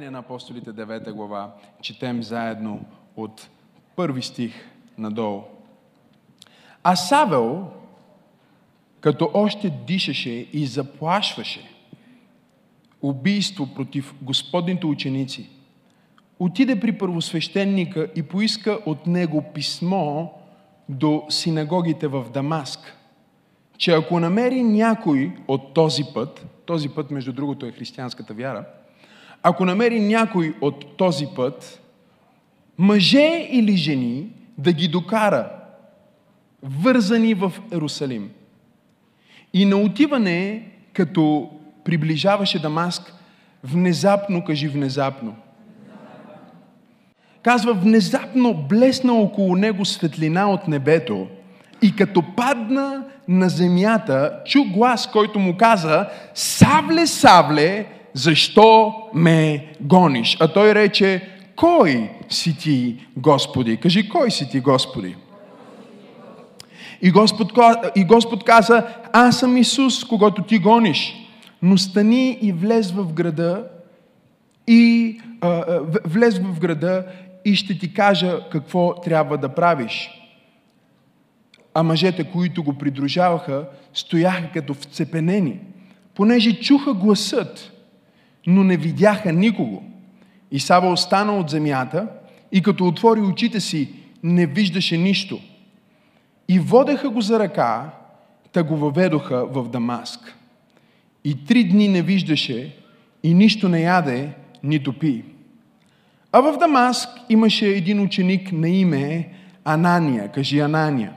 Деяния на апостолите 9 глава. Четем заедно от първи стих надолу. А Савел, като още дишаше и заплашваше убийство против Господните ученици, отиде при първосвещеника и поиска от него писмо до синагогите в Дамаск, че ако намери някой от този път, този път, между другото, е християнската вяра, ако намери някой от този път, мъже или жени, да ги докара вързани в Ерусалим. И на отиване, като приближаваше Дамаск, внезапно, кажи внезапно, казва, внезапно блесна около него светлина от небето и като падна на земята, чу глас, който му каза, Савле, Савле, защо ме гониш? А той рече, кой си ти, Господи? Кажи, кой си ти, Господи? И Господ, и Господ каза, аз съм Исус, когато ти гониш. Но стани и влез в града и а, влез в града и ще ти кажа какво трябва да правиш. А мъжете, които го придружаваха, стояха като вцепенени, понеже чуха гласът, но не видяха никого. И Сава остана от земята и като отвори очите си, не виждаше нищо. И водеха го за ръка, та го въведоха в Дамаск. И три дни не виждаше и нищо не яде, нито пи. А в Дамаск имаше един ученик на име Анания. Кажи Анания.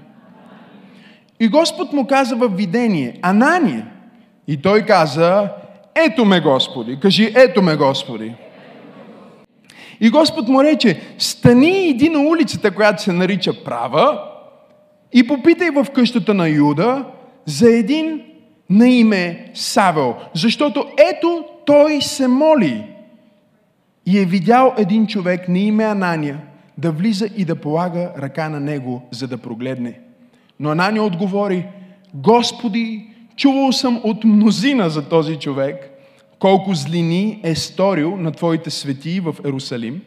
И Господ му каза в видение, Анания. И той каза, ето ме Господи. Кажи, ето ме Господи. И Господ му рече, стани иди на улицата, която се нарича Права, и попитай в къщата на Юда за един на име Савел, защото ето той се моли. И е видял един човек на име Анания да влиза и да полага ръка на него, за да прогледне. Но Анания отговори, Господи, чувал съм от мнозина за този човек, колко злини е сторил на Твоите светии в Ерусалим.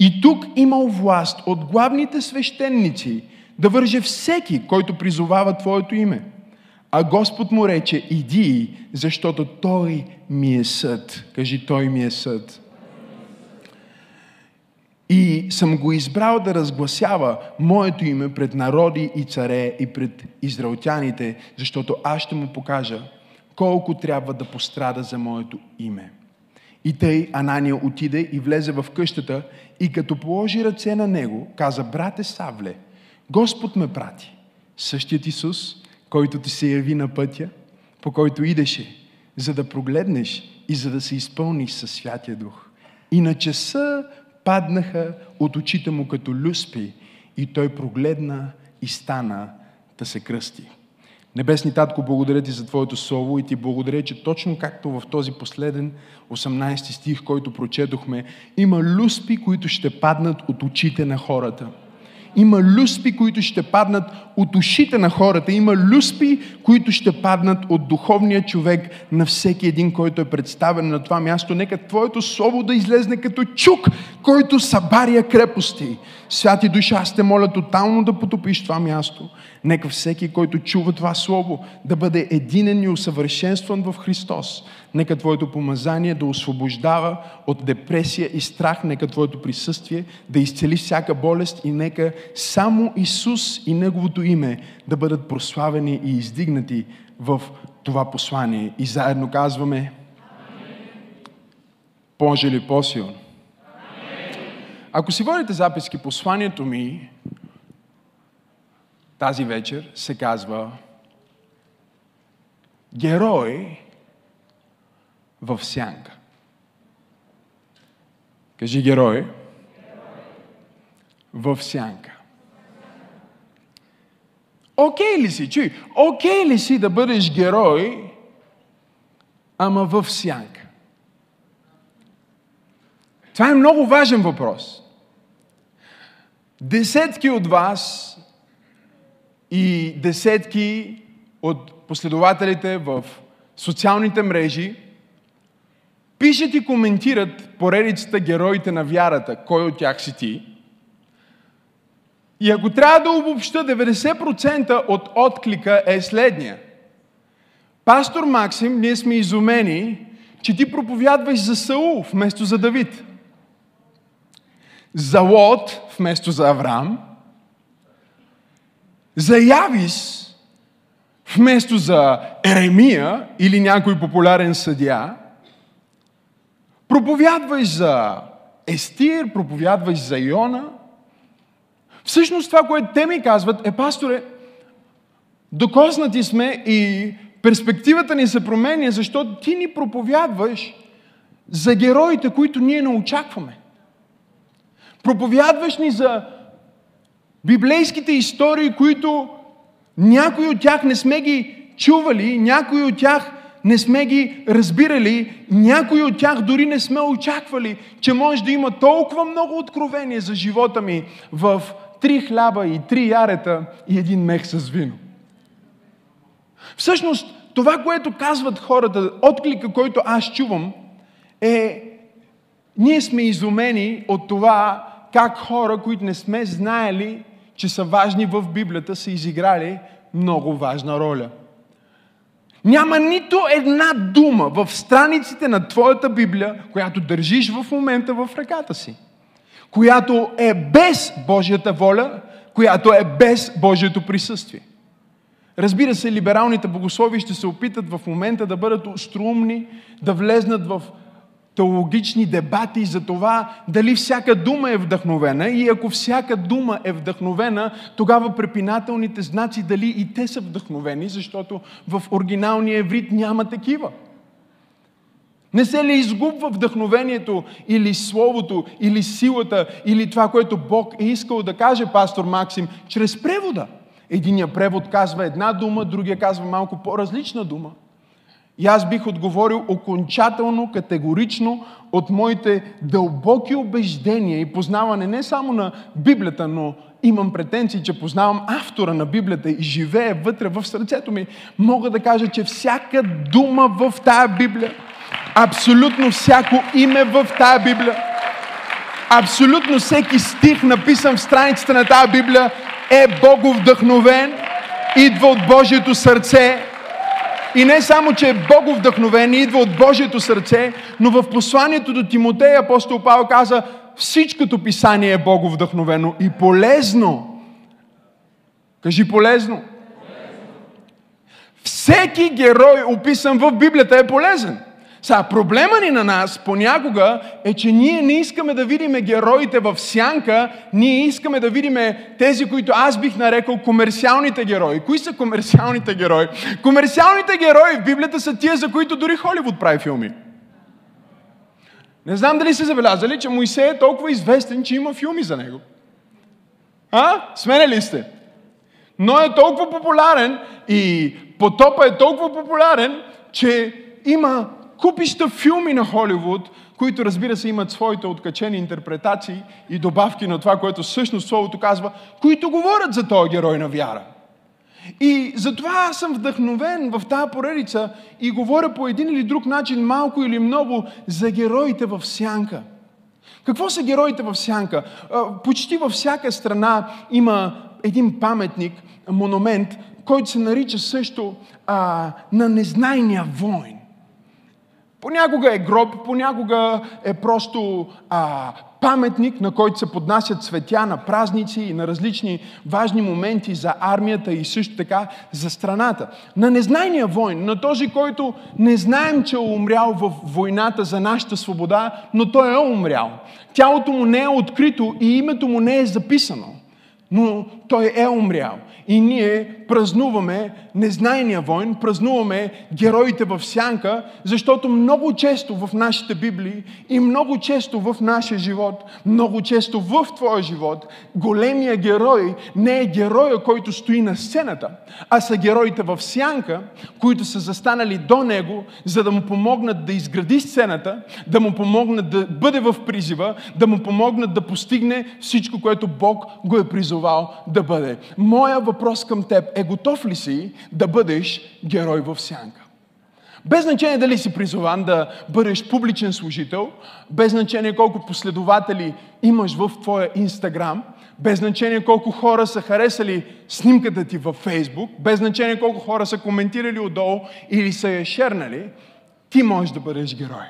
И тук имал власт от главните свещеници да върже всеки, който призовава Твоето име. А Господ му рече, иди, защото Той ми е съд. Кажи, Той ми е съд. И съм го избрал да разгласява моето име пред народи и царе и пред израелтяните, защото аз ще му покажа колко трябва да пострада за моето име. И тъй Анания отиде и влезе в къщата и като положи ръце на него, каза, брате Савле, Господ ме прати. Същият Исус, който ти се яви на пътя, по който идеше, за да прогледнеш и за да се изпълниш със Святия Дух. И на часа паднаха от очите му като люспи и той прогледна и стана да се кръсти. Небесни Татко, благодаря ти за Твоето Слово и ти благодаря, че точно както в този последен 18 стих, който прочетохме, има люспи, които ще паднат от очите на хората – има люспи, които ще паднат от ушите на хората. Има люспи, които ще паднат от духовния човек на всеки един, който е представен на това място. Нека Твоето Слово да излезне като чук, който събаря крепости. Святи душа, аз те моля тотално да потопиш това място. Нека всеки, който чува това Слово, да бъде единен и усъвършенстван в Христос. Нека Твоето помазание да освобождава от депресия и страх. Нека Твоето присъствие да изцели всяка болест и нека само Исус и Неговото име да бъдат прославени и издигнати в това послание. И заедно казваме Боже ли по-силно? Ако си водите записки, посланието ми тази вечер се казва Герой в сянка. Кажи герой. В сянка. Окей okay ли си? Чуй, окей okay ли си да бъдеш герой, ама в сянка? Това е много важен въпрос. Десетки от вас и десетки от последователите в социалните мрежи пишат и коментират поредицата героите на вярата, кой от тях си ти. И ако трябва да обобща, 90% от отклика е следния. Пастор Максим, ние сме изумени, че ти проповядваш за Саул вместо за Давид. За Лот вместо за Авраам. За Явис вместо за Еремия или някой популярен съдия. Проповядваш за Естир, проповядваш за Йона. Всъщност това, което те ми казват е, пасторе, докоснати сме и перспективата ни се променя, защото ти ни проповядваш за героите, които ние не очакваме. Проповядваш ни за библейските истории, които някои от тях не сме ги чували, някои от тях не сме ги разбирали, някои от тях дори не сме очаквали, че може да има толкова много откровение за живота ми в три хляба и три ярета и един мех с вино. Всъщност, това, което казват хората, отклика, който аз чувам, е ние сме изумени от това как хора, които не сме знаели, че са важни в Библията, са изиграли много важна роля. Няма нито една дума в страниците на твоята Библия, която държиш в момента в ръката си, която е без Божията воля, която е без Божието присъствие. Разбира се, либералните богослови ще се опитат в момента да бъдат остроумни, да влезнат в теологични дебати за това дали всяка дума е вдъхновена и ако всяка дума е вдъхновена, тогава препинателните знаци дали и те са вдъхновени, защото в оригиналния еврит няма такива. Не се ли изгубва вдъхновението или словото, или силата, или това, което Бог е искал да каже, пастор Максим, чрез превода? Единия превод казва една дума, другия казва малко по-различна дума – и аз бих отговорил окончателно, категорично от моите дълбоки убеждения и познаване не само на Библията, но имам претенции, че познавам автора на Библията и живее вътре в сърцето ми. Мога да кажа, че всяка дума в тая Библия, абсолютно всяко име в тая Библия, абсолютно всеки стих, написан в страницата на тая Библия, е Богов вдъхновен, идва от Божието сърце и не само, че е Богов вдъхновен и идва от Божието сърце, но в посланието до Тимотея апостол Павел каза, всичкото писание е Богов вдъхновено и полезно. Кажи полезно. Всеки герой, описан в Библията, е полезен. Сега, проблема ни на нас понякога е, че ние не искаме да видиме героите в сянка, ние искаме да видиме тези, които аз бих нарекал комерциалните герои. Кои са комерциалните герои? Комерциалните герои в Библията са тия, за които дори Холивуд прави филми. Не знам дали сте забелязали, че Моисей е толкова известен, че има филми за него. А? Смене ли сте? Но е толкова популярен и потопа е толкова популярен, че има купища филми на Холивуд, които разбира се имат своите откачени интерпретации и добавки на това, което всъщност Словото казва, които говорят за този герой на вяра. И затова аз съм вдъхновен в тази поредица и говоря по един или друг начин, малко или много, за героите в сянка. Какво са героите в сянка? Почти във всяка страна има един паметник, монумент, който се нарича също а, на незнайния войн. Понякога е гроб, понякога е просто а, паметник, на който се поднасят цветя на празници и на различни важни моменти за армията и също така за страната. На незнайния войн, на този, който не знаем, че е умрял в войната за нашата свобода, но той е умрял. Тялото му не е открито и името му не е записано, но той е умрял. И ние празнуваме незнайния войн, празнуваме героите в сянка, защото много често в нашите Библии и много често в нашия живот, много често в твоя живот, големия герой не е героя, който стои на сцената, а са героите в сянка, които са застанали до него, за да му помогнат да изгради сцената, да му помогнат да бъде в призива, да му помогнат да постигне всичко, което Бог го е призовал да бъде. Моя въпрос към теб е готов ли си да бъдеш герой в сянка? Без значение дали си призован да бъдеш публичен служител, без значение колко последователи имаш в твоя Инстаграм, без значение колко хора са харесали снимката ти във Фейсбук, без значение колко хора са коментирали отдолу или са я шернали, ти можеш да бъдеш герой.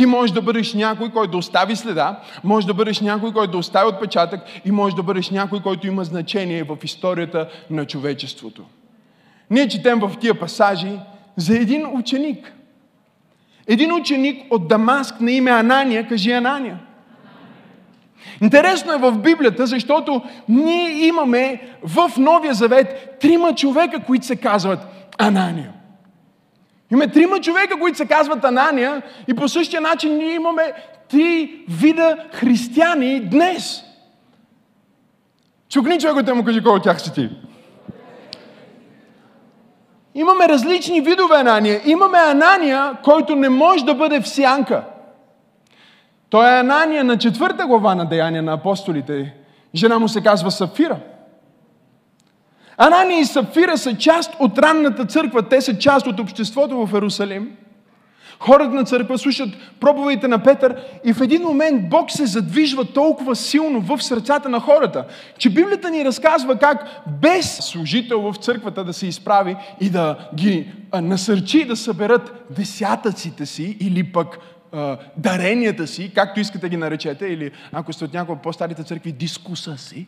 Ти можеш да бъдеш някой, който да остави следа, можеш да бъдеш някой, който да остави отпечатък и можеш да бъдеш някой, който има значение в историята на човечеството. Ние четем в тия пасажи за един ученик. Един ученик от Дамаск на име Анания, кажи Анания. Интересно е в Библията, защото ние имаме в Новия Завет трима човека, които се казват Анания. Имаме трима човека, които се казват Анания и по същия начин ние имаме три вида християни днес. Чукни човекът му кажи кой от тях си ти. Имаме различни видове Анания. Имаме Анания, който не може да бъде в сянка. Той е Анания на четвърта глава на Деяния на апостолите. Жена му се казва Сафира. Анания и Сафира са част от ранната църква. Те са част от обществото в Ерусалим. Хората на църква слушат проповедите на Петър и в един момент Бог се задвижва толкова силно в сърцата на хората, че Библията ни разказва как без служител в църквата да се изправи и да ги насърчи да съберат десятъците си или пък а, даренията си, както искате ги наречете, или ако сте от някои от по-старите църкви, дискуса си.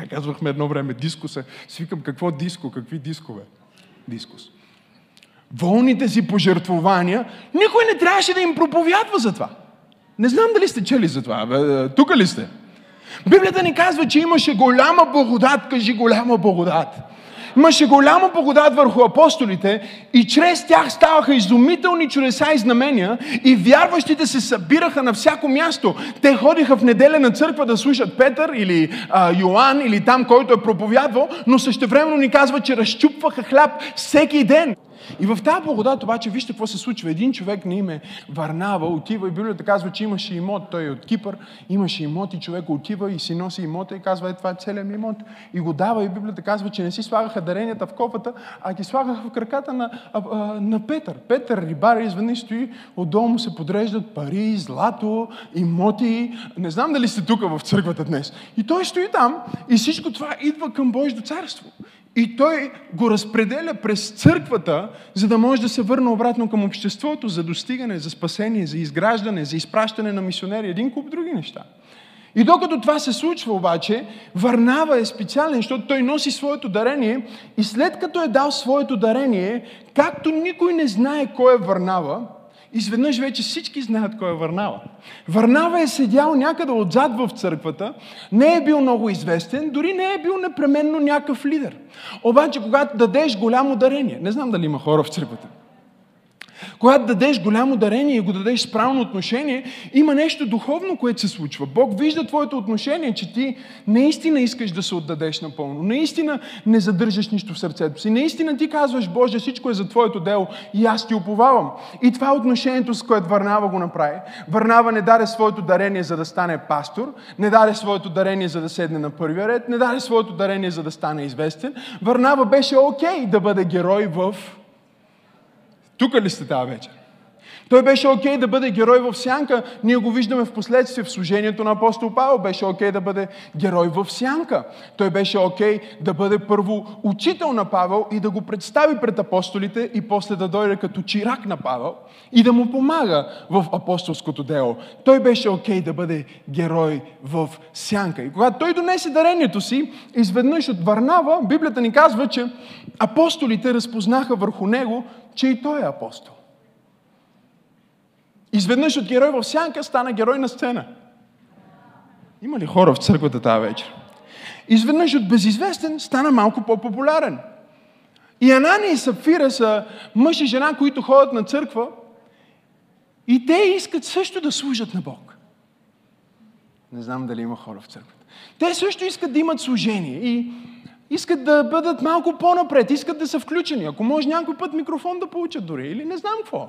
Така казвахме едно време, дискуса. Свикам, какво диско, какви дискове? Дискус волните си пожертвования, никой не трябваше да им проповядва за това. Не знам дали сте чели за това. Тук ли сте? Библията ни казва, че имаше голяма благодат, кажи голяма благодат. Имаше голяма благодат върху апостолите и чрез тях ставаха изумителни чудеса и знамения и вярващите се събираха на всяко място. Те ходиха в неделя на църква да слушат Петър или а, Йоан или там, който е проповядвал, но същевременно ни казва, че разчупваха хляб всеки ден. И в тази благодат обаче вижте какво се случва. Един човек на име Варнава отива и Библията казва, че имаше имот, той е от Кипър, имаше имот и човек отива и си носи имота и казва, е това е целият ми имот. И го дава и Библията казва, че не си слагаха даренията в кофата, а ги слагаха в краката на, а, а, на Петър. Петър рибар изведнъж стои, отдолу му се подреждат пари, злато, имоти. Не знам дали сте тук в църквата днес. И той стои там и всичко това идва към Божието царство. И той го разпределя през църквата, за да може да се върне обратно към обществото за достигане, за спасение, за изграждане, за изпращане на мисионери, един куп други неща. И докато това се случва обаче, Варнава е специален, защото той носи своето дарение и след като е дал своето дарение, както никой не знае кой е Варнава, изведнъж вече всички знаят кой е Варнава. Варнава е седял някъде отзад в църквата, не е бил много известен, дори не е бил непременно някакъв лидер. Обаче, когато дадеш голямо дарение, не знам дали има хора в църквата, когато дадеш голямо дарение и го дадеш с правилно отношение, има нещо духовно, което се случва. Бог вижда твоето отношение, че ти наистина искаш да се отдадеш напълно. Наистина не задържаш нищо в сърцето си. Наистина ти казваш, Боже, всичко е за твоето дело и аз ти уповавам. И това е отношението, с което Варнава го направи. Варнава не даде своето дарение, за да стане пастор, не даде своето дарение, за да седне на първия ред, не даде своето дарение, за да стане известен. Варнава беше окей okay да бъде герой в тук ли сте тази вечер? Той беше окей okay да бъде герой в сянка. Ние го виждаме в последствие в служението на апостол Павел. Беше окей okay да бъде герой в сянка. Той беше окей okay да бъде първо учител на Павел и да го представи пред апостолите и после да дойде като чирак на Павел и да му помага в апостолското дело. Той беше окей okay да бъде герой в сянка. И когато той донесе дарението си, изведнъж от Варнава, Библията ни казва, че апостолите разпознаха върху него, че и той е апостол. Изведнъж от герой в сянка стана герой на сцена. Има ли хора в църквата тази вечер? Изведнъж от безизвестен стана малко по-популярен. И Анани и Сапфира са мъж и жена, които ходят на църква и те искат също да служат на Бог. Не знам дали има хора в църквата. Те също искат да имат служение и искат да бъдат малко по-напред, искат да са включени. Ако може някой път микрофон да получат дори или не знам какво.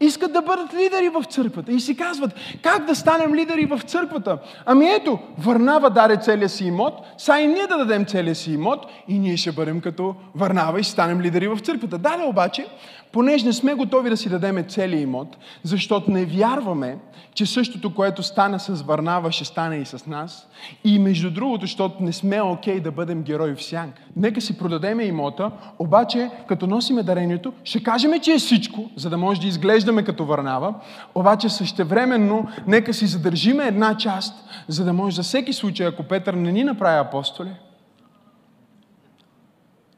Искат да бъдат лидери в църквата и си казват, как да станем лидери в църквата? Ами ето, Върнава даде целия си имот, са и ние да дадем целия си имот и ние ще бъдем като Върнава и станем лидери в църквата. Дале обаче, понеже не сме готови да си дадем целия имот, защото не вярваме, че същото, което стана с Варнава, ще стане и с нас. И между другото, защото не сме окей okay да бъдем герои в сянка. Нека си продадеме имота, обаче, като носиме дарението, ще кажем, че е всичко, за да може да изглеждаме като Варнава, обаче същевременно, нека си задържиме една част, за да може за всеки случай, ако Петър не ни направи апостоли,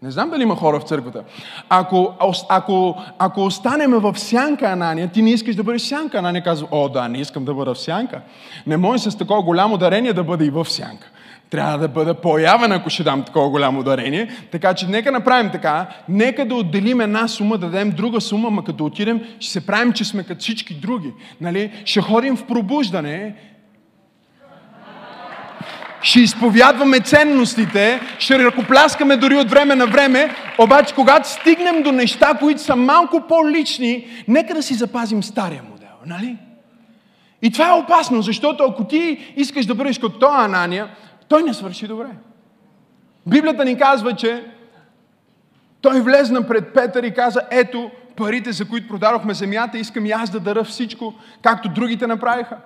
не знам дали има хора в църквата. Ако, ако, ако останем в сянка, Анания, ти не искаш да бъдеш сянка. Анания казва, о да, не искам да бъда в сянка. Не може с такова голямо дарение да бъда и в сянка. Трябва да бъда по-явен, ако ще дам такова голямо дарение. Така че нека направим така. Нека да отделим една сума, да дадем друга сума, ма като отидем, ще се правим, че сме като всички други. Нали? Ще ходим в пробуждане, ще изповядваме ценностите, ще ръкопляскаме дори от време на време, обаче когато стигнем до неща, които са малко по-лични, нека да си запазим стария модел, нали? И това е опасно, защото ако ти искаш да бъдеш като този Анания, той не свърши добре. Библията ни казва, че той влезна пред Петър и каза, ето парите, за които продадохме земята, искам и аз да дара всичко, както другите направиха.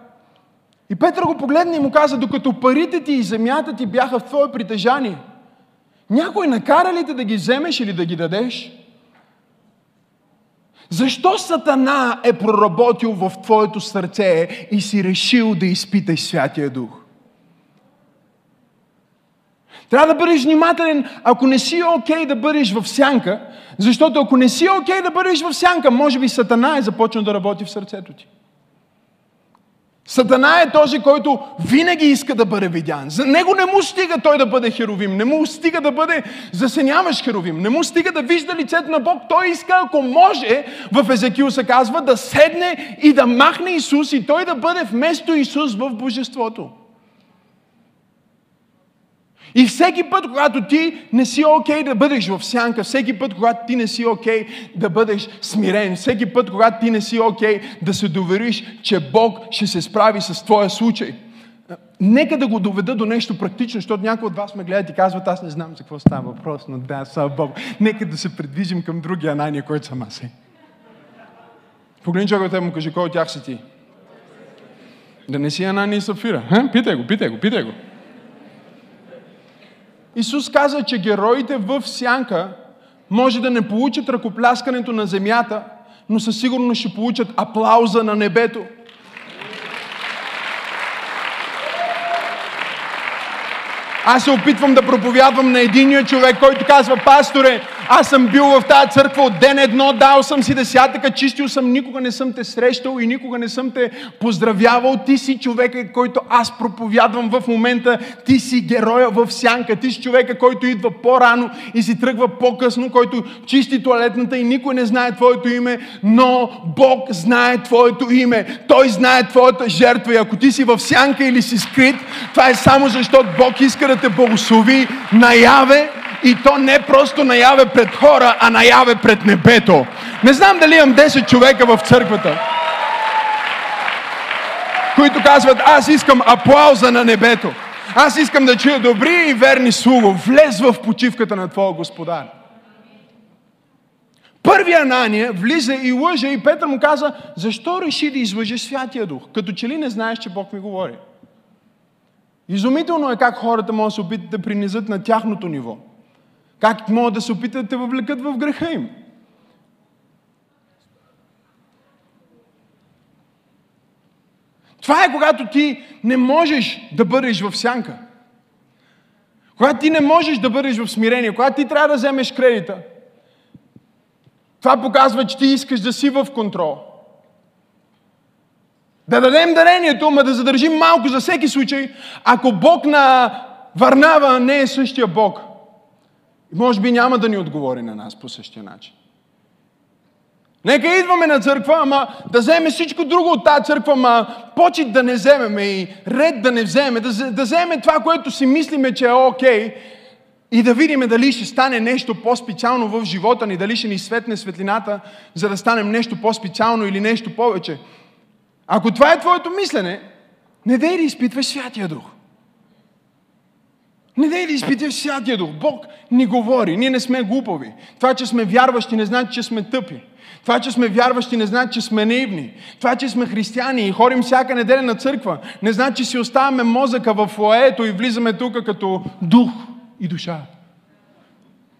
И Петър го погледна и му каза, докато парите ти и земята ти бяха в твое притежание, някой накара ли те да ги вземеш или да ги дадеш? Защо Сатана е проработил в твоето сърце и си решил да изпиташ Святия Дух? Трябва да бъдеш внимателен, ако не си окей okay да бъдеш в сянка, защото ако не си окей okay да бъдеш в сянка, може би Сатана е започнал да работи в сърцето ти. Сатана е този, който винаги иска да бъде видян. За него не му стига той да бъде херовим, не му стига да бъде засеняваш херовим, не му стига да вижда лицето на Бог. Той иска, ако може, в Езекил се казва, да седне и да махне Исус и той да бъде вместо Исус в Божеството. И всеки път, когато ти не си окей okay да бъдеш в сянка, всеки път, когато ти не си окей okay да бъдеш смирен, всеки път, когато ти не си окей okay да се довериш, че Бог ще се справи с твоя случай. Нека да го доведа до нещо практично, защото някои от вас ме гледат и казват, аз не знам за какво става въпрос, но да, слава Бог. Нека да се предвижим към другия Анания, който съм аз. Погледни човекът му кажи, кой от тях си ти? Да не си Анания и Сафира. Питай го, питай го, питай го. Исус каза, че героите в сянка може да не получат ръкопляскането на земята, но със сигурност ще получат аплауза на небето. Аз се опитвам да проповядвам на единия човек, който казва, пасторе, аз съм бил в тази църква от ден едно, дал съм си десятъка, чистил съм, никога не съм те срещал и никога не съм те поздравявал. Ти си човека, който аз проповядвам в момента. Ти си героя в сянка. Ти си човека, който идва по-рано и си тръгва по-късно, който чисти туалетната и никой не знае твоето име, но Бог знае твоето име. Той знае твоята жертва и ако ти си в сянка или си скрит, това е само защото Бог иска да те благослови наяве и то не просто наяве пред хора, а наяве пред небето. Не знам дали имам 10 човека в църквата, които казват, аз искам аплауза на небето. Аз искам да чуя добри и верни слуго. Влез в почивката на Твоя Господар. Първия Анания влиза и лъже и Петър му каза, защо реши да излъжеш Святия Дух? Като че ли не знаеш, че Бог ми говори? Изумително е как хората могат да се опитат да принизат на тяхното ниво. Как могат да се опитат да те въвлекат в греха им? Това е когато ти не можеш да бъдеш в сянка. Когато ти не можеш да бъдеш в смирение, когато ти трябва да вземеш кредита. Това показва, че ти искаш да си в контрол. Да дадем дарението, ма да задържим малко за всеки случай, ако Бог на Варнава не е същия Бог. Може би няма да ни отговори на нас по същия начин. Нека идваме на църква, ама да вземе всичко друго от тази църква, ама почет да не вземеме и ред да не вземе, да, да вземе това, което си мислиме, че е окей. И да видим дали ще стане нещо по-специално в живота ни, дали ще ни светне светлината, за да станем нещо по-специално или нещо повече. Ако това е твоето мислене, не дей да изпитваш Святия Дух. Не дей да изпитваш Святия Дух. Бог ни говори. Ние не сме глупови. Това, че сме вярващи, не значи, че сме тъпи. Това, че сме вярващи, не значи, че сме наивни. Това, че сме християни и ходим всяка неделя на църква, не значи, че си оставяме мозъка в фоето и влизаме тук като дух и душа.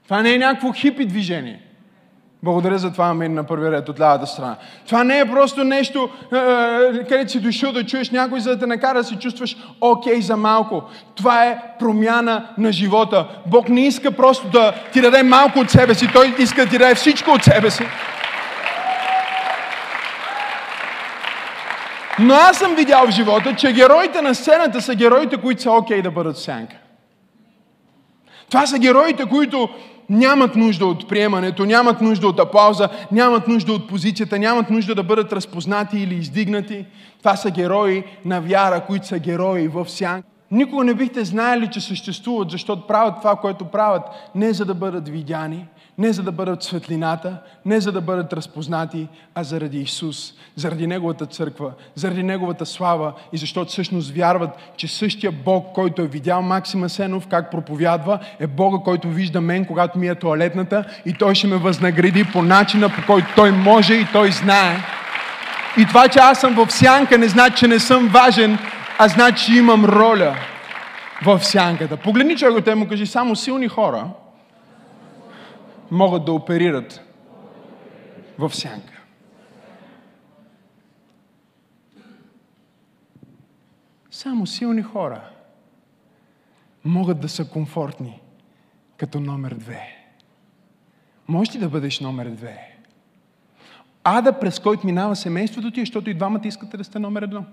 Това не е някакво хипи движение. Благодаря за това, амин, на първи ред от лявата страна. Това не е просто нещо, е, е където си дошъл да чуеш някой, за да те накара да се чувстваш окей okay за малко. Това е промяна на живота. Бог не иска просто да ти даде малко от себе си, Той иска да ти даде всичко от себе си. Но аз съм видял в живота, че героите на сцената са героите, които са окей okay да бъдат сянка. Това са героите, които нямат нужда от приемането, нямат нужда от аплауза, нямат нужда от позицията, нямат нужда да бъдат разпознати или издигнати. Това са герои на вяра, които са герои в сянка. Никога не бихте знаели, че съществуват, защото правят това, което правят, не за да бъдат видяни, не за да бъдат светлината, не за да бъдат разпознати, а заради Исус, заради Неговата църква, заради Неговата слава и защото всъщност вярват, че същия Бог, който е видял Максима Сенов как проповядва, е Бога, който вижда мен, когато ми е туалетната и Той ще ме възнагради по начина, по който Той може и Той знае. И това, че аз съм в сянка, не значи, че не съм важен, а значи, че имам роля в сянката. Погледни човекът и му кажи, само силни хора – могат да оперират в сянка. Само силни хора могат да са комфортни като номер две. Можеш ли да бъдеш номер две? Ада, през който минава семейството ти, защото и двамата искате да сте номер едно.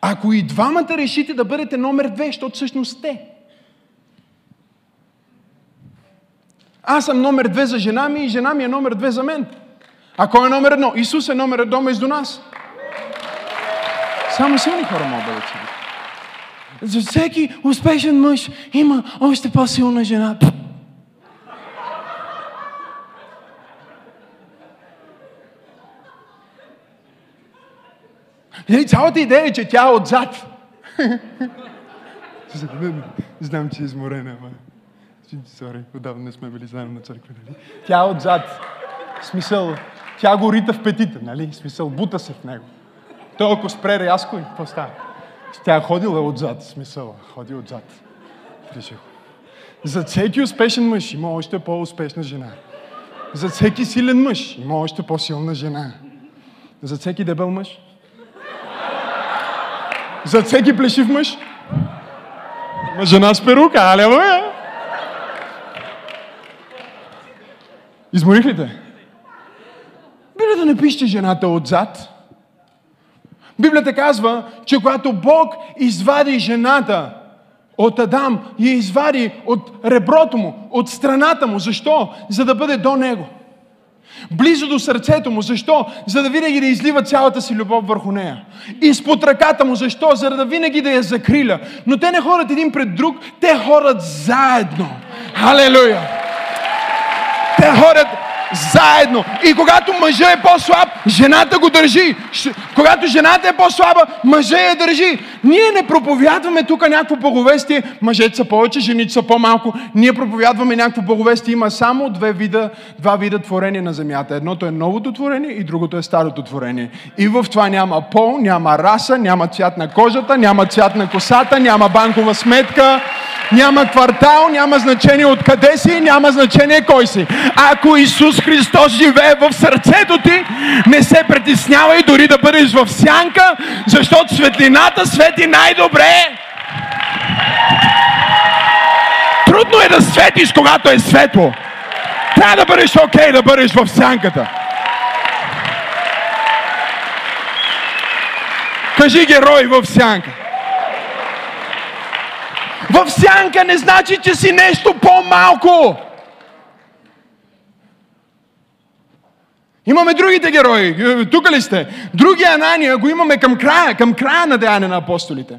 Ако и двамата решите да бъдете номер две, защото всъщност сте, Аз съм номер две за жена ми и жена ми е номер две за мен. А кой е номер едно? Исус е номер едно между нас. Само силни хора могат да бъдат За всеки успешен мъж има още по-силна жена. И цялата идея е, че тя е отзад. Знам, че е изморена, ама. Сори, отдавна не сме били заедно на църква, нали? Тя е отзад. Смисъл, тя го рита в петите, нали? Смисъл, бута се в него. Той ако спре рязко, какво става? Тя ходила отзад, смисъл, ходи отзад. За всеки успешен мъж има още по-успешна жена. За всеки силен мъж има още по-силна жена. За всеки дебел мъж. За всеки плешив мъж. Има жена с перука, алелуя! Изморих ли те? Библията не пише, жената отзад. Библията казва, че когато Бог извади жената от Адам я извади от реброто му, от страната му. Защо? За да бъде до него. Близо до сърцето му. Защо? За да винаги да излива цялата си любов върху нея. Изпод ръката му. Защо? За да винаги да я закриля. Но те не ходят един пред друг, те ходят заедно. Халелуя! Те ходят заедно. И когато мъжът е по-слаб, жената го държи. Когато жената е по-слаба, мъжът я държи. Ние не проповядваме тук някакво благовестие. Мъжете са повече, жените са по-малко. Ние проповядваме някакво благовестие. Има само две вида, два вида творение на земята. Едното е новото творение и другото е старото творение. И в това няма пол, няма раса, няма цвят на кожата, няма цвят на косата, няма банкова сметка, няма квартал, няма значение откъде си, няма значение кой си. Ако Исус Христос живее в сърцето ти, не се притеснявай дори да бъдеш в сянка, защото светлината свети най-добре. Трудно е да светиш, когато е светло. Трябва да бъдеш окей, okay, да бъдеш в сянката. Кажи герой в сянка. В сянка не значи, че си нещо по-малко. Имаме другите герои. Тук ли сте? Другия Анания го имаме към края, към края на Деяния на апостолите.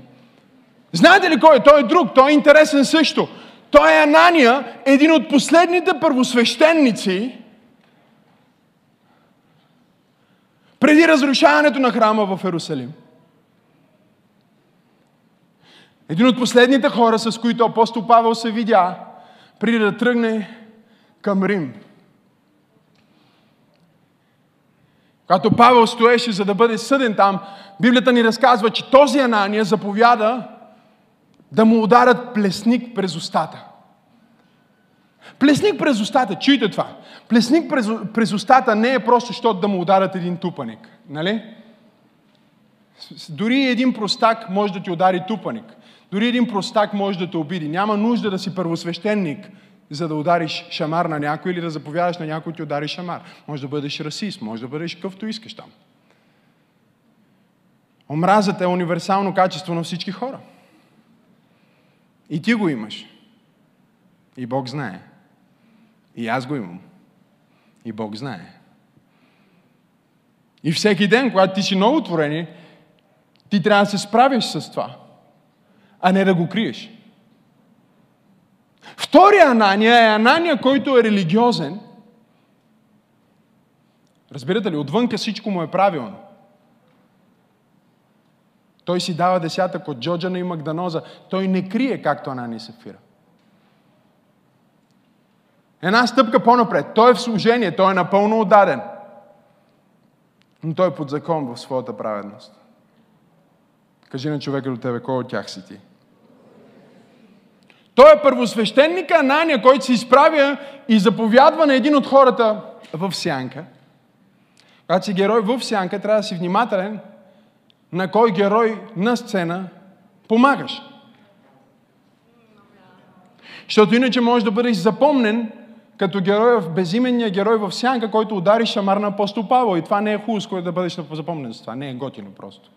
Знаете ли кой е? Той е друг, той е интересен също. Той е Анания, един от последните първосвещеници, преди разрушаването на храма в Ерусалим. Един от последните хора, с които апостол Павел се видя, преди да тръгне към Рим. Когато Павел стоеше за да бъде съден там, Библията ни разказва, че този Анания заповяда да му ударят плесник през устата. Плесник през устата, чуйте това. Плесник през, през устата не е просто, защото да му ударят един тупаник. Нали? Дори един простак може да ти удари тупаник. Дори един простак може да те обиди. Няма нужда да си първосвещеник, за да удариш шамар на някой или да заповядаш на някой ти удари шамар. Може да бъдеш расист, може да бъдеш какъвто искаш там. Омразата е универсално качество на всички хора. И ти го имаш. И Бог знае. И аз го имам. И Бог знае. И всеки ден, когато ти си ново творение, ти трябва да се справиш с това, а не да го криеш. Втория Анания е Анания, който е религиозен. Разбирате ли, отвънка всичко му е правилно. Той си дава десятък от Джоджана и Магданоза. Той не крие, както Анани Сафира. Една стъпка по-напред. Той е в служение, той е напълно отдаден. Но той е под закон в своята праведност. Кажи на човека до тебе, кой от тях си ти? Той е първосвещеника Анания, който се изправя и заповядва на един от хората в сянка. Когато си герой в сянка, трябва да си внимателен на кой герой на сцена помагаш. Защото иначе можеш да бъдеш запомнен като герой, в безименния герой в сянка, който удари шамар на апостол Павел. И това не е хубаво, с което да бъдеш запомнен за това. Не е готино просто.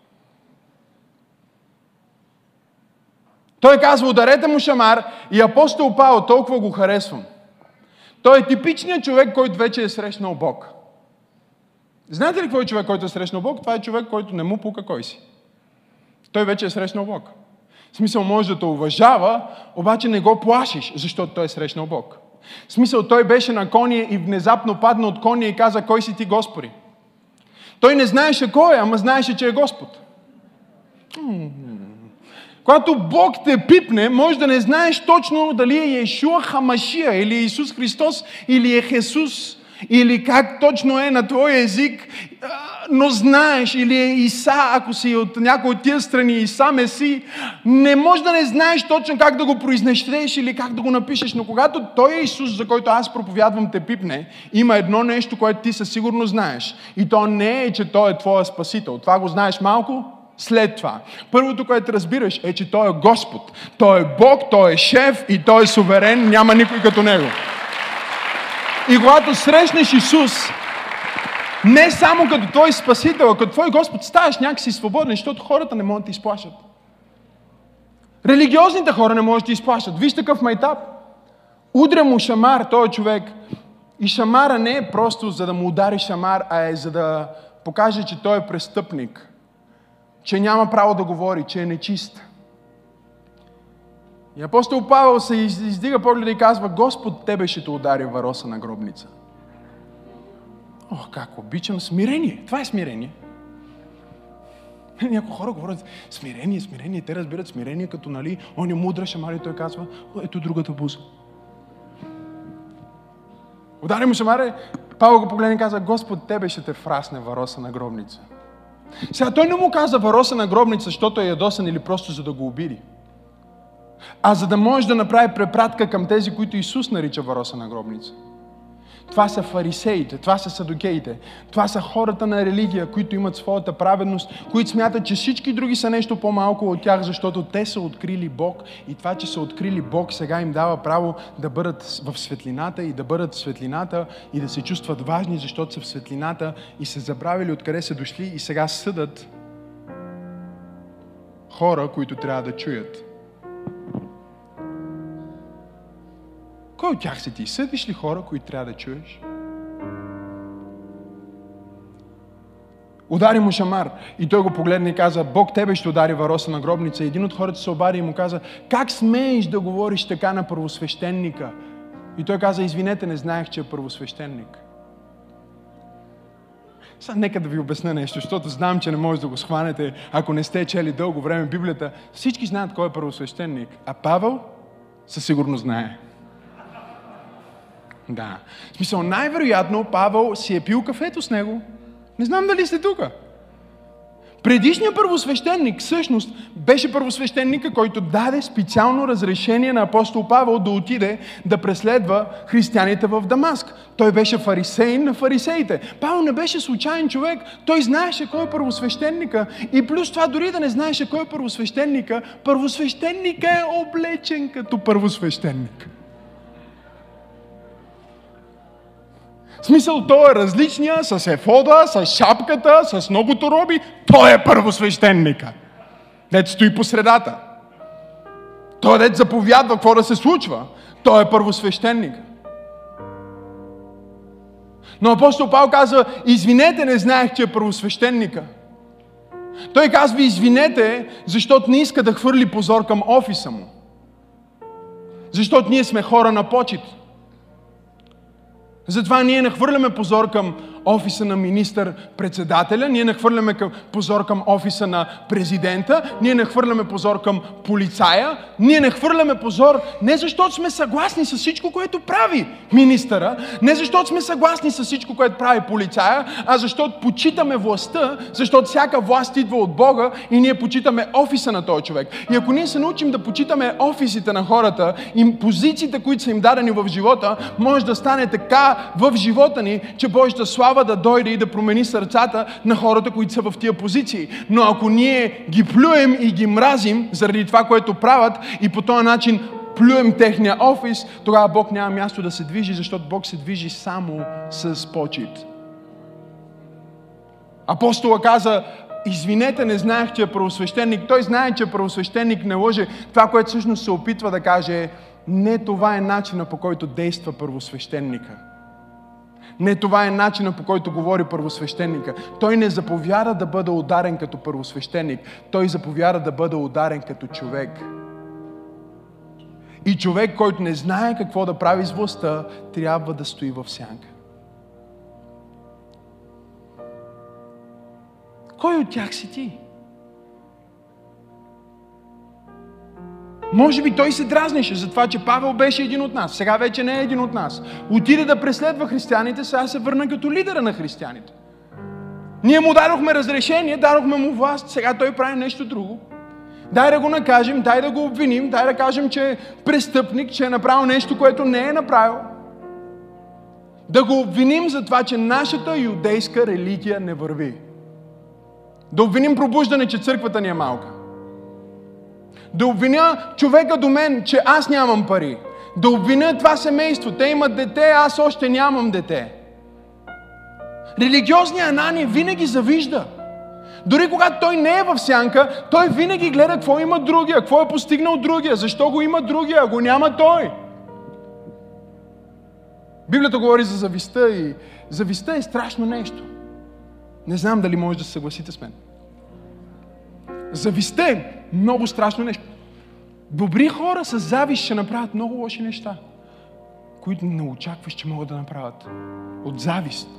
Той казва, ударете му шамар и апостол Павел, толкова го харесвам. Той е типичният човек, който вече е срещнал Бог. Знаете ли какво е човек, който е срещнал Бог? Това е човек, който не му пука кой си. Той вече е срещнал Бог. В смисъл може да те уважава, обаче не го плашиш, защото той е срещнал Бог. В смисъл той беше на кония и внезапно падна от кония и каза, кой си ти Господи? Той не знаеше кой е, ама знаеше, че е Господ. Когато Бог те пипне, може да не знаеш точно дали е Иешуа Хамашия, или Исус Христос, или е Хесус, или как точно е на твой език, но знаеш, или е Иса, ако си от някой от тия страни, Иса Меси, не може да не знаеш точно как да го произнесеш или как да го напишеш, но когато Той е Исус, за който аз проповядвам, те пипне, има едно нещо, което ти със сигурност знаеш. И то не е, че Той е твоя спасител. Това го знаеш малко, след това. Първото, което разбираш е, че Той е Господ. Той е Бог, Той е шеф и Той е суверен, няма никой като Него. И когато срещнеш Исус, не само като Твой Спасител, а като Твой Господ, ставаш някакси свободен, защото хората не могат да ти изплашат. Религиозните хора не могат да ти изплашат. Виж такъв майтап. Удря му шамар, този човек. И шамара не е просто за да му удари шамар, а е за да покаже, че той е престъпник. Че няма право да говори, че е нечист. И апостол Павел се издига погледа и казва, Господ тебе ще те удари вароса на гробница. О, как обичам смирение. Това е смирение. Някои хора говорят смирение, смирение. Те разбират смирение като, нали, он е мудра шамари, той казва, ето другата буза. Удари му шамаре, Павел го погледне и каза, Господ, тебе ще те фрасне вароса на гробница. Сега той не му каза вароса на гробница, защото е ядосан или просто за да го обиди а за да може да направи препратка към тези, които Исус нарича вароса на гробница. Това са фарисеите, това са садокеите, това са хората на религия, които имат своята праведност, които смятат, че всички други са нещо по-малко от тях, защото те са открили Бог и това, че са открили Бог, сега им дава право да бъдат в светлината и да бъдат в светлината и да се чувстват важни, защото са в светлината и са забравили откъде са дошли и сега съдат хора, които трябва да чуят. Кой от тях си ти? Съдиш ли хора, които трябва да чуеш? Удари му шамар. И той го погледна и каза, Бог тебе ще удари въроса на гробница. И един от хората се обади и му каза, как смееш да говориш така на първосвещеника? И той каза, извинете, не знаех, че е първосвещеник. Сега нека да ви обясня нещо, защото знам, че не може да го схванете, ако не сте чели дълго време Библията. Всички знаят кой е първосвещеник, а Павел със сигурност знае. Да. В смисъл, най-вероятно Павел си е пил кафето с него. Не знам дали сте тук. Предишният първосвещеник всъщност беше първосвещеника, който даде специално разрешение на апостол Павел да отиде да преследва християните в Дамаск. Той беше фарисейн на фарисеите. Павел не беше случайен човек. Той знаеше кой е първосвещеника. И плюс това, дори да не знаеше кой е първосвещеника, първосвещеника е облечен като първосвещеник. Смисъл, той е различния, с ефода, с шапката, с многото роби. Той е първосвещеника. Дет стои по средата. Той дет заповядва какво да се случва. Той е първосвещеник. Но апостол Павел казва, извинете, не знаех, че е първосвещеника. Той казва, извинете, защото не иска да хвърли позор към офиса му. Защото ние сме хора на почет. Затова ние нахвърляме позор към офиса на министър-председателя, ние нахвърляме към, позор към офиса на президента, ние нахвърляме позор към полицая, ние нахвърляме позор не защото сме съгласни с всичко, което прави министъра, не защото сме съгласни с всичко, което прави полицая, а защото почитаме властта, защото всяка власт идва от Бога и ние почитаме офиса на този човек. И ако ние се научим да почитаме офисите на хората и позициите, които са им дадени в живота, може да стане така в живота ни, че Божията слава трябва да дойде и да промени сърцата на хората, които са в тия позиции. Но ако ние ги плюем и ги мразим заради това, което правят и по този начин плюем техния офис, тогава Бог няма място да се движи, защото Бог се движи само с почет. Апостола каза, извинете, не знаех, че е правосвещеник. Той знае, че правосвещеник не лъже. Това, което всъщност се опитва да каже е, не това е начина по който действа първосвещеника. Не това е начина по който говори първосвещеника. Той не заповяда да бъде ударен като първосвещеник. Той заповяда да бъде ударен като човек. И човек, който не знае какво да прави с властта, трябва да стои в сянка. Кой от тях си ти? Може би той се дразнеше за това, че Павел беше един от нас. Сега вече не е един от нас. Отиде да преследва християните, сега се върна като лидера на християните. Ние му дадохме разрешение, дадохме му власт, сега той прави нещо друго. Дай да го накажем, дай да го обвиним, дай да кажем, че е престъпник, че е направил нещо, което не е направил. Да го обвиним за това, че нашата юдейска религия не върви. Да обвиним пробуждане, че църквата ни е малка. Да обвиня човека до мен, че аз нямам пари. Да обвиня това семейство. Те имат дете, аз още нямам дете. Религиозният Анани винаги завижда. Дори когато той не е в сянка, той винаги гледа какво има другия, какво е постигнал другия, защо го има другия, а го няма той. Библията говори за зависта и зависта е страшно нещо. Не знам дали може да се съгласите с мен. Завистта е много страшно нещо. Добри хора с завист ще направят много лоши неща, които не очакваш, че могат да направят. От завист.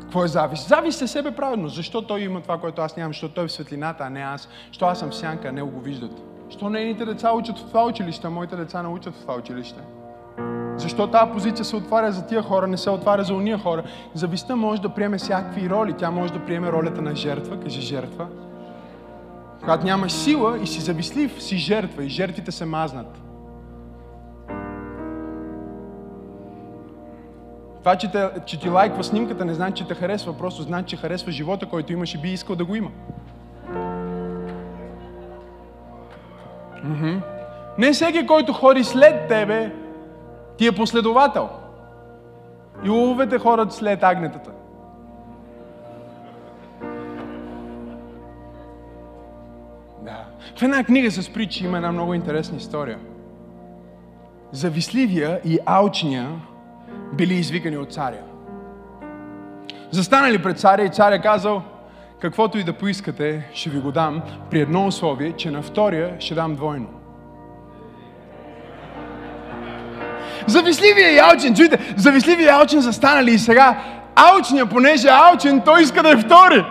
Какво е завист? Завист е себе праведно. Защо той има това, което аз нямам? Защо той е в светлината, а не аз? Защо аз съм в сянка, а не го виждат? Защо нейните деца учат в това училище, а моите деца не учат в това училище? Защо тази позиция се отваря за тия хора, не се отваря за уния хора? Завистта може да приеме всякакви роли. Тя може да приеме ролята на жертва, кажи жертва. Когато нямаш сила и си завистлив, си жертва и жертвите се мазнат. Това, че, те, че ти лайква снимката, не значи, че те харесва, просто значи, че харесва живота, който имаш и би искал да го има. Mm-hmm. Не всеки, който ходи след тебе, ти е последовател. И ловете хората след агнетата. Да. В една книга с притчи има една много интересна история. Завистливия и алчния били извикани от царя. застанали пред царя и царя казал, каквото и да поискате, ще ви го дам, при едно условие, че на втория ще дам двойно. Завистливия и алчен, чуйте, завистливия и алчен застанали и сега алчния, понеже алчен, той иска да е втори.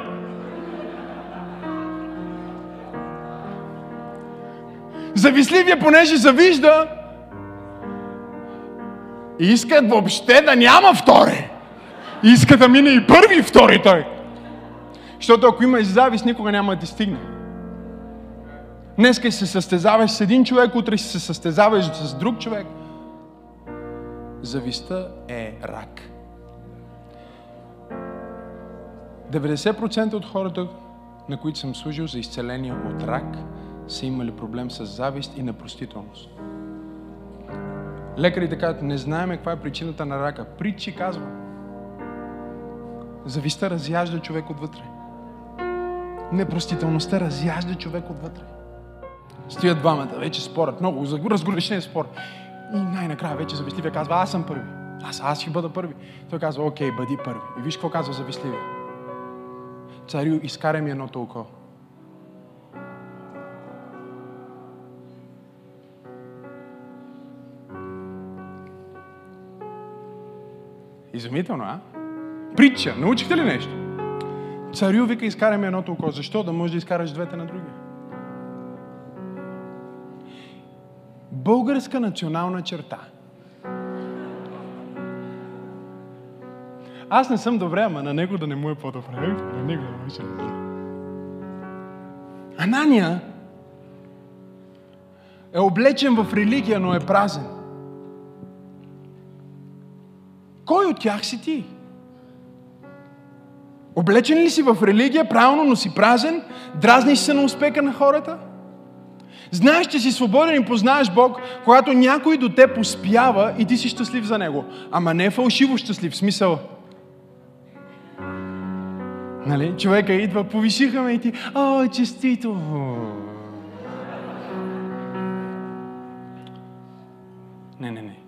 Завистливия, понеже завижда, иска въобще да няма втори. Иска да мине и първи и втори той. Защото ако имаш завист, никога няма да ти стигне. Днеска се състезаваш с един човек, утре се състезаваш с друг човек. Завистта е рак. 90% от хората, на които съм служил за изцеление от рак, са имали проблем с завист и непростителност. Лекарите казват, не знаем каква е причината на рака. Притчи казва. Завистта разяжда човек отвътре. Непростителността разяжда човек отвътре. Стоят двамата, вече спорят, много разгорещен спор. И най-накрая вече завистливия казва, аз съм първи. Аз, аз ще бъда първи. Той казва, окей, бъди първи. И виж какво казва завистливия. Царю, изкарай ми едното око. Изумително, а? Притча. Научихте ли нещо? Царю вика, изкарай ми едното око. Защо? Да можеш да изкараш двете на другия. Българска национална черта. Аз не съм добре, ама на него да не му е по-добре. На него да му е. Анания е облечен в религия, но е празен. Кой от тях си ти? Облечен ли си в религия, правилно, но си празен? Дразниш се на успеха на хората? Знаеш, че си свободен и познаеш Бог, когато някой до теб успява и ти си щастлив за Него. Ама не е фалшиво щастлив, смисъл. Нали? Човека идва, повишиха ме и ти, о, честито! Не, не, не.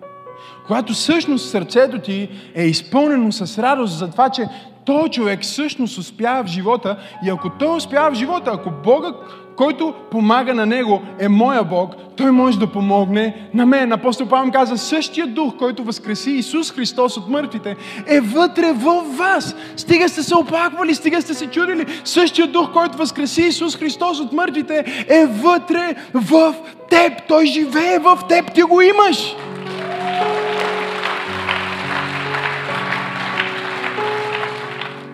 Когато всъщност сърцето ти е изпълнено с радост за това, че той човек всъщност успява в живота и ако той успява в живота, ако Бога, който помага на него, е моя Бог, той може да помогне на мен. Апостол Павел каза, същия дух, който възкреси Исус Христос от мъртвите, е вътре в вас. Стига сте се оплаквали, стига сте се чудили. Същия дух, който възкреси Исус Христос от мъртвите, е вътре в теб. Той живее в теб, ти го имаш.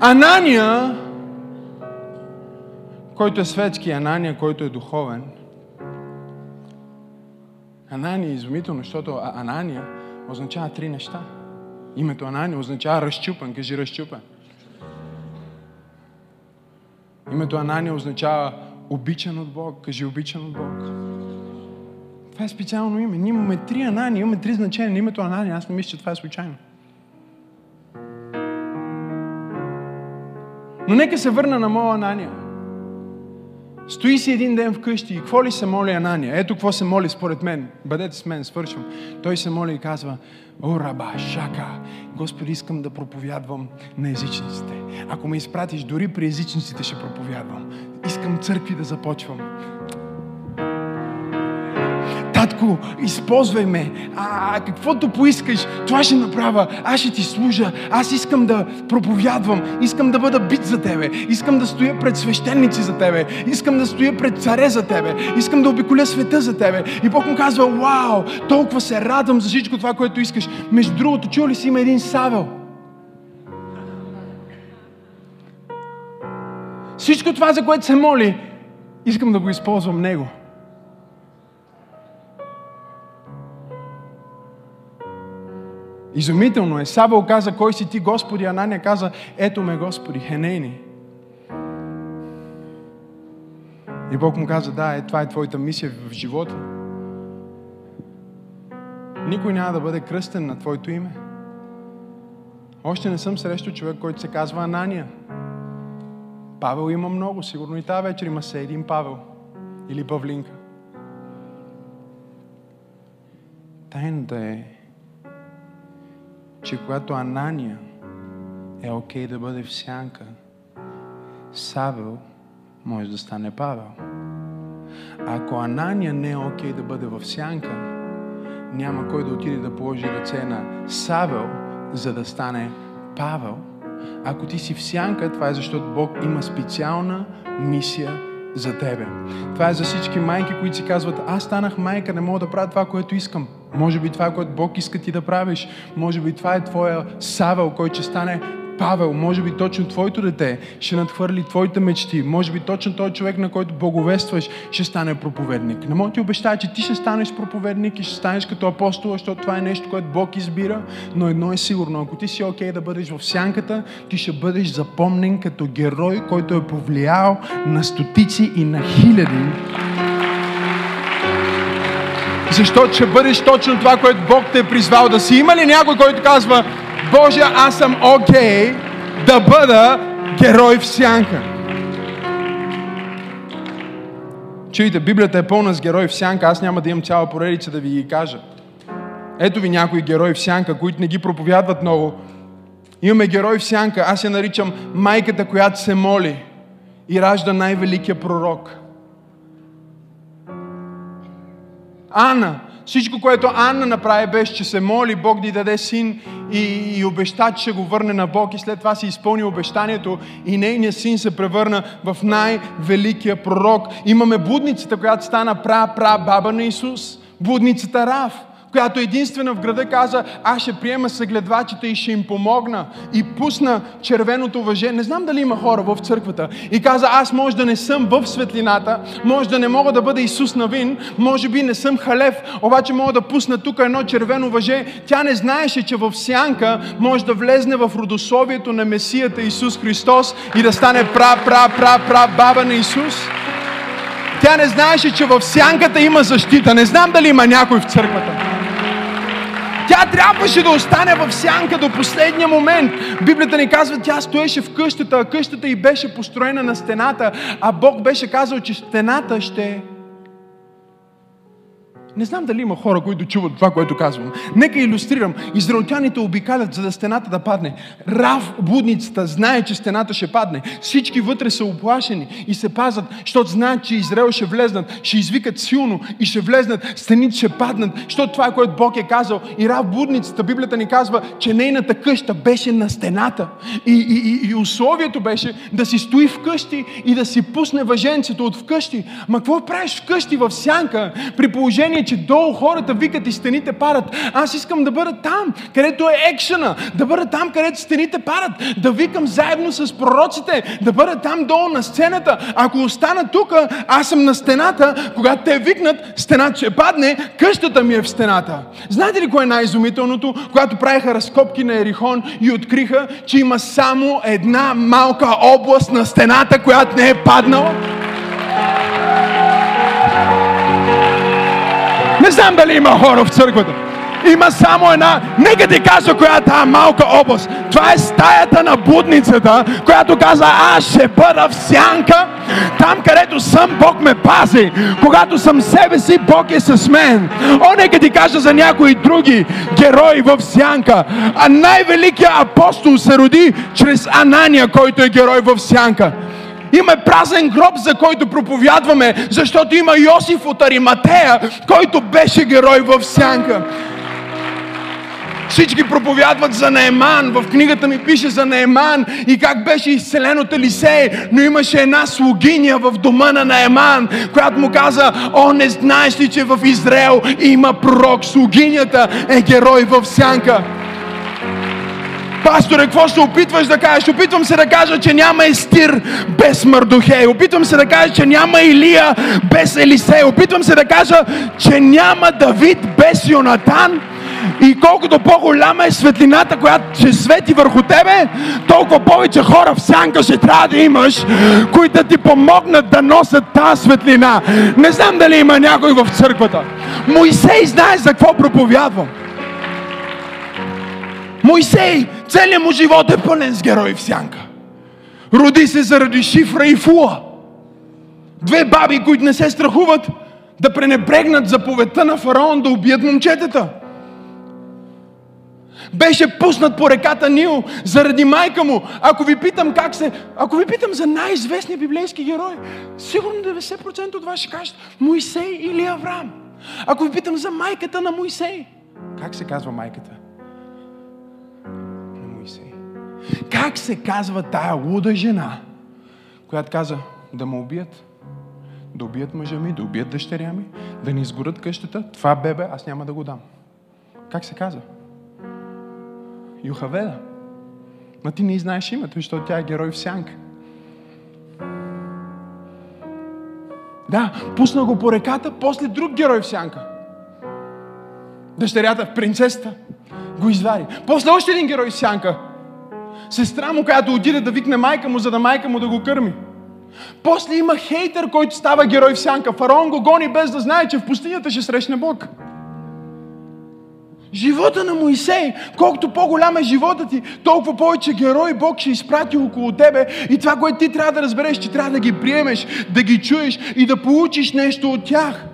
Анания, който е светски, Анания, който е духовен. Анания е изумително, защото Анания означава три неща. Името Анания означава разчупен, кажи разчупен. Името Анания означава обичан от Бог, кажи обичан от Бог. Това е специално име. Ние имаме три Анания, имаме три значения на името Анания. Аз не мисля, че това е случайно. Но нека се върна на моя Анания. Стои си един ден вкъщи и какво ли се моли Анания? Ето какво се моли според мен. Бъдете с мен, свършвам. Той се моли и казва, О, раба, шака, Господи, искам да проповядвам на езичниците. Ако ме изпратиш, дори при езичниците ще проповядвам. Искам църкви да започвам. Татко, използвай ме. А, каквото поискаш, това ще направя. Аз ще ти служа. Аз искам да проповядвам. Искам да бъда бит за тебе. Искам да стоя пред свещеници за тебе. Искам да стоя пред царе за тебе. Искам да обиколя света за тебе. И Бог му казва, вау, толкова се радвам за всичко това, което искаш. Между другото, чул ли си има един Савел? Всичко това, за което се моли, искам да го използвам Него. Изумително е. Савел каза, кой си ти, Господи? Анания каза, ето ме, Господи, хенейни. И Бог му каза, да, е, това е твоята мисия в живота. Никой няма да бъде кръстен на твоето име. Още не съм срещу човек, който се казва Анания. Павел има много, сигурно и тази вечер има се един Павел или Павлинка. Тайната е, че когато Анания е окей да бъде в сянка. Савел може да стане Павел. Ако Анания не е окей да бъде в сянка, няма кой да отиде да положи ръце на Савел, за да стане Павел. Ако ти си в сянка, това е защото Бог има специална мисия за тебе. Това е за всички майки, които си казват, аз станах майка, не мога да правя това, което искам. Може би това е което Бог иска ти да правиш. Може би това е твоя Савел, който ще стане Павел, може би точно твоето дете ще надхвърли твоите мечти. Може би точно този човек, на който боговестваш, ще стане проповедник. Не мога ти обещая, че ти ще станеш проповедник и ще станеш като апостол, защото това е нещо, което Бог избира. Но едно е сигурно, ако ти си окей okay да бъдеш в сянката, ти ще бъдеш запомнен като герой, който е повлиял на стотици и на хиляди защото ще бъдеш точно това, което Бог те е призвал да си. Има ли някой, който казва, Боже, аз съм окей okay да бъда герой в сянка? Чуйте, Библията е пълна с герои в сянка, аз няма да имам цяла поредица да ви ги кажа. Ето ви някои герои в сянка, които не ги проповядват много. Имаме герой в сянка, аз я наричам майката, която се моли и ражда най-великия пророк. Ана. Всичко, което Анна направи, беше, че се моли Бог да й даде син и, и обеща, че ще го върне на Бог и след това си изпълни обещанието и нейният син се превърна в най-великия пророк. Имаме будницата, която стана пра-пра баба на Исус. Будницата Рав която единствена в града каза, аз ще приема съгледвачите и ще им помогна. И пусна червеното въже. Не знам дали има хора в църквата. И каза, аз може да не съм в светлината, може да не мога да бъда Исус Навин, може би не съм халев, обаче мога да пусна тук едно червено въже. Тя не знаеше, че в сянка може да влезне в родословието на Месията Исус Христос и да стане пра, пра, пра, пра, баба на Исус. Тя не знаеше, че в сянката има защита. Не знам дали има някой в църквата. Тя трябваше да остане в сянка до последния момент. Библията ни казва, тя стоеше в къщата, а къщата й беше построена на стената, а Бог беше казал, че стената ще не знам дали има хора, които чуват това, което казвам. Нека иллюстрирам. Израелтяните обикалят, за да стената да падне. Рав, будницата, знае, че стената ще падне. Всички вътре са оплашени и се пазят, защото знаят, че Израел ще влезнат, ще извикат силно и ще влезнат, стените ще паднат, защото това е което Бог е казал. И Рав, будницата, Библията ни казва, че нейната къща беше на стената. И, и, и, и условието беше да си стои вкъщи и да си пусне въженцето от вкъщи. Ма какво правиш вкъщи в сянка, при положение, е, че долу хората викат и стените падат. Аз искам да бъда там, където е екшена, да бъда там, където стените падат, да викам заедно с пророците, да бъда там долу на сцената. Ако остана тук, аз съм на стената, когато те викнат, стената ще падне, къщата ми е в стената. Знаете ли кое е най-изумителното? Когато правиха разкопки на Ерихон и откриха, че има само една малка област на стената, която не е паднала? Не знам дали има хора в църквата. Има само една, нека ти кажа коя е тази малка област. Това е стаята на будницата, която каза, аз ще бъда в сянка. Там, където съм, Бог ме пази. Когато съм себе си, Бог е с мен. О, нека ти кажа за някои други герои в сянка. А най-великият апостол се роди чрез Анания, който е герой в сянка. Има празен гроб, за който проповядваме, защото има Йосиф от Ариматея, който беше герой в сянка. Всички проповядват за Нееман. В книгата ми пише за Нееман и как беше изцелен от Елисей. Но имаше една слугиня в дома на Нееман, която му каза, о, не знаеш ли, че в Израел има пророк. Слугинята е герой в сянка. Пасторе, какво се опитваш да кажеш? Опитвам се да кажа, че няма Естир без Мардухей. Опитвам се да кажа, че няма Илия без Елисей. Опитвам се да кажа, че няма Давид без Йонатан. И колкото по-голяма е светлината, която ще свети върху тебе, толкова повече хора в сянка ще трябва да имаш, които ти помогнат да носят тази светлина. Не знам дали има някой в църквата. Моисей знае за какво проповядвам. Моисей, целият му живот е пълен с герои в сянка. Роди се заради шифра и фуа. Две баби, които не се страхуват да пренебрегнат заповедта на фараон да убият момчетата. Беше пуснат по реката Нил заради майка му. Ако ви питам как се... Ако ви питам за най-известния библейски герой, сигурно 90% от вас ще кажат Моисей или Авраам. Ако ви питам за майката на Моисей, как се казва майката? Как се казва тая луда жена, която каза да ме убият? Да убият мъжа ми, да убият дъщеря ми, да ни изгорят къщата. Това бебе аз няма да го дам. Как се казва? Юхаведа. Ма ти не знаеш името, защото тя е герой в сянка. Да, пусна го по реката, после друг герой в сянка. Дъщерята, принцесата, го извади. После още един герой в сянка. Сестра му, която отиде да викне майка му, за да майка му да го кърми. После има хейтър, който става герой в сянка. Фараон го гони без да знае, че в пустинята ще срещне Бог. Живота на Моисей, колкото по-голям е живота ти, толкова повече герой Бог ще изпрати около тебе. И това, което ти трябва да разбереш, че трябва да ги приемеш, да ги чуеш и да получиш нещо от тях.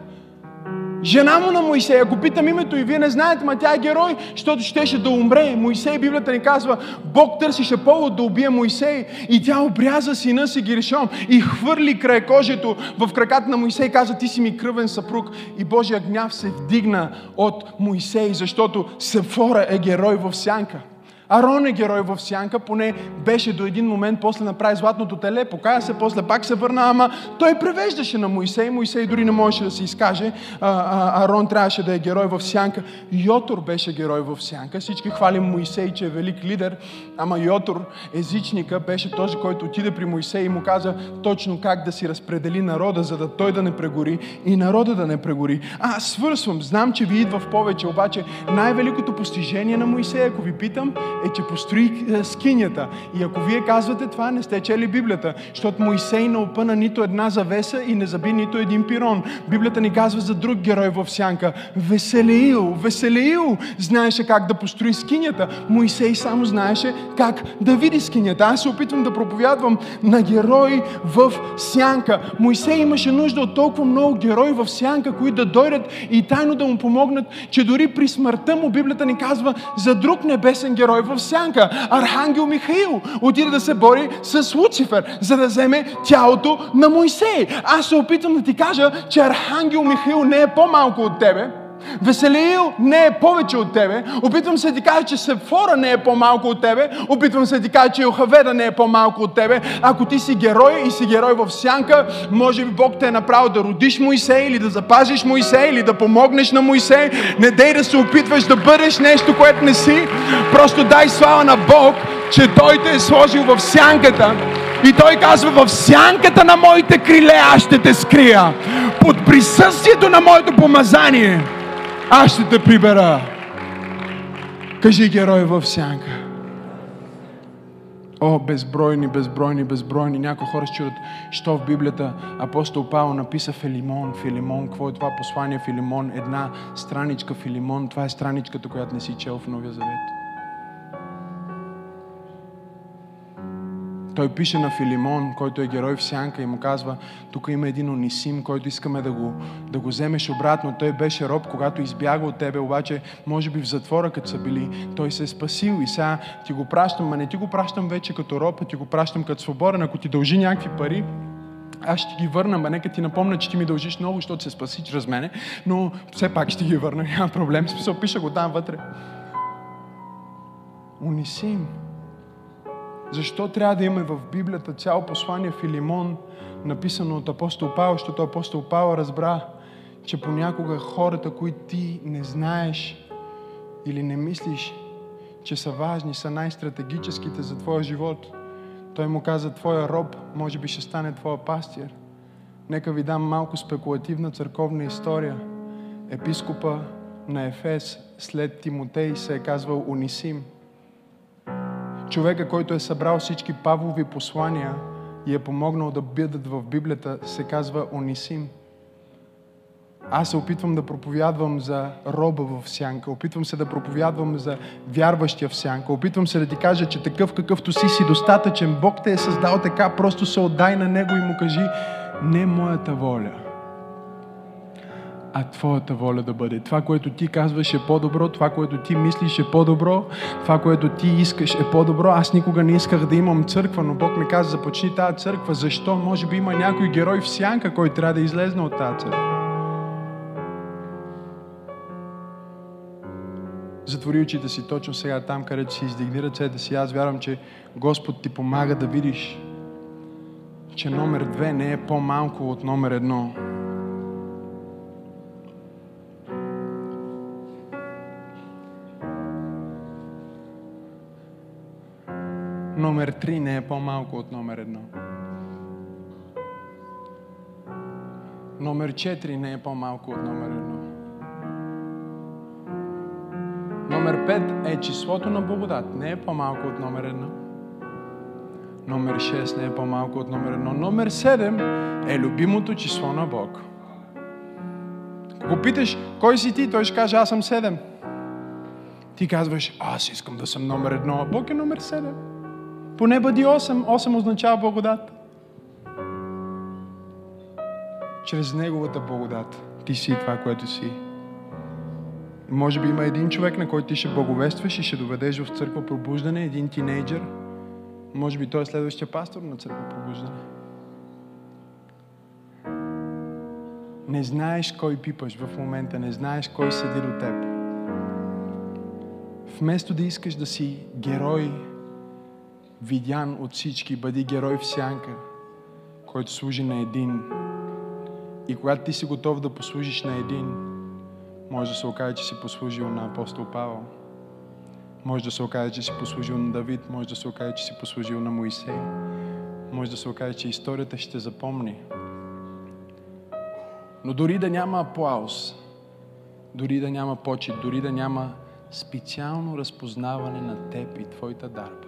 Жена му на Моисей, ако питам името и вие не знаете, ма тя е герой, защото щеше да умре. Моисей, Библията ни казва, Бог търсише повод да убие Моисей и тя обряза сина си Гиришом и хвърли край кожето в краката на Моисей каза, ти си ми кръвен съпруг. И Божия гняв се вдигна от Моисей, защото Сефора е герой в сянка. Арон е герой в сянка, поне беше до един момент, после направи златното теле, покая се, после пак се върна, ама той превеждаше на Моисей. Моисей дори не можеше да се изкаже. А, а, Арон трябваше да е герой в сянка. Йотор беше герой в сянка. Всички хвалим Моисей, че е велик лидер, ама Йотор, езичника, беше този, който отиде при Моисей и му каза точно как да си разпредели народа, за да той да не прегори и народа да не прегори. А, свързвам, знам, че ви идва в повече, обаче най-великото постижение на Моисей, ако ви питам, е, че построи е, скинята. И ако вие казвате това, не сте чели Библията, защото Моисей не опъна нито една завеса и не заби нито един пирон. Библията ни казва за друг герой в сянка. Веселиил, Веселиил знаеше как да построи скинята. Моисей само знаеше как да види скинята. Аз се опитвам да проповядвам на герой в сянка. Моисей имаше нужда от толкова много герои в сянка, които да дойдат и тайно да му помогнат, че дори при смъртта му Библията ни казва за друг небесен герой в сянка. Архангел Михаил отиде да се бори с Луцифер, за да вземе тялото на Моисей. Аз се опитвам да ти кажа, че Архангел Михаил не е по-малко от тебе. Веселиил не е повече от тебе. Опитвам се да ти кажа, че Сефора не е по-малко от тебе. Опитвам се да ти кажа, че Йохаведа не е по-малко от тебе. Ако ти си герой и си герой в сянка, може би Бог те е направил да родиш Моисей или да запазиш Моисей или да помогнеш на Моисей. Не дей да се опитваш да бъдеш нещо, което не си. Просто дай слава на Бог, че Той те е сложил в сянката. И той казва, в сянката на моите криле аз ще те скрия. Под присъствието на моето помазание аз ще те прибера. Кажи герой в сянка. О, безбройни, безбройни, безбройни. Някои хора ще що в Библията апостол Павел написа Филимон. Филимон, какво е това послание Филимон? Една страничка Филимон. Това е страничката, която не си чел в Новия Завет. Той пише на Филимон, който е герой в сянка и му казва, тук има един Онисим, който искаме да го, да го вземеш обратно. Той беше роб, когато избяга от тебе, обаче може би в затвора, като са били. Той се е спасил и сега ти го пращам, а не ти го пращам вече като роб, а ти го пращам като свободен. Ако ти дължи някакви пари, аз ще ги върна, а нека ти напомня, че ти ми дължиш много, защото се спаси чрез мене, но все пак ще ги върна, няма проблем. Смисъл, пиша го там вътре. Унисим. Защо трябва да имаме в Библията цяло послание Филимон, написано от апостол Павел, защото апостол Павел разбра, че понякога хората, които ти не знаеш или не мислиш, че са важни, са най-стратегическите за твоя живот. Той му каза, твоя роб може би ще стане твоя пастир. Нека ви дам малко спекулативна църковна история. Епископа на Ефес след Тимотей се е казвал Унисим – човека, който е събрал всички Павлови послания и е помогнал да бъдат в Библията, се казва Онисим. Аз се опитвам да проповядвам за роба в сянка, опитвам се да проповядвам за вярващия в сянка, опитвам се да ти кажа, че такъв какъвто си си достатъчен, Бог те е създал така, просто се отдай на Него и му кажи, не моята воля, а Твоята воля да бъде. Това, което Ти казваш е по-добро, това, което Ти мислиш е по-добро, това, което Ти искаш е по-добро. Аз никога не исках да имам църква, но Бог ми каза, започни тази църква. Защо? Може би има някой герой в сянка, който трябва да излезне от тази църква. Затвори очите си точно сега, там където си издигни ръцете си. Аз вярвам, че Господ ти помага да видиш, че номер две не е по-малко от номер едно. Номер три не е по-малко от номер едно. Номер четири не е по-малко от номер едно. Номер 5 е числото на благодат. Не е по-малко от номер 1. Номер 6 не е по-малко от номер 1. Номер 7 е любимото число на Бог. Ако питаш, кой си ти, той ще каже, аз съм 7. Ти казваш, аз искам да съм номер 1, а Бог е номер 7. Поне бъди 8. 8 означава благодат. Чрез Неговата благодат ти си това, което си. Може би има един човек, на който ти ще благовестваш и ще доведеш в църква пробуждане, един тинейджър. Може би той е следващия пастор на църква пробуждане. Не знаеш кой пипаш в момента, не знаеш кой седи до теб. Вместо да искаш да си герой, видян от всички, бъди герой в сянка, който служи на един. И когато ти си готов да послужиш на един, може да се окаже, че си послужил на апостол Павел. Може да се окаже, че си послужил на Давид. Може да се окаже, че си послужил на Моисей. Може да се окаже, че историята ще запомни. Но дори да няма аплауз, дори да няма почет, дори да няма специално разпознаване на теб и твоята дарба,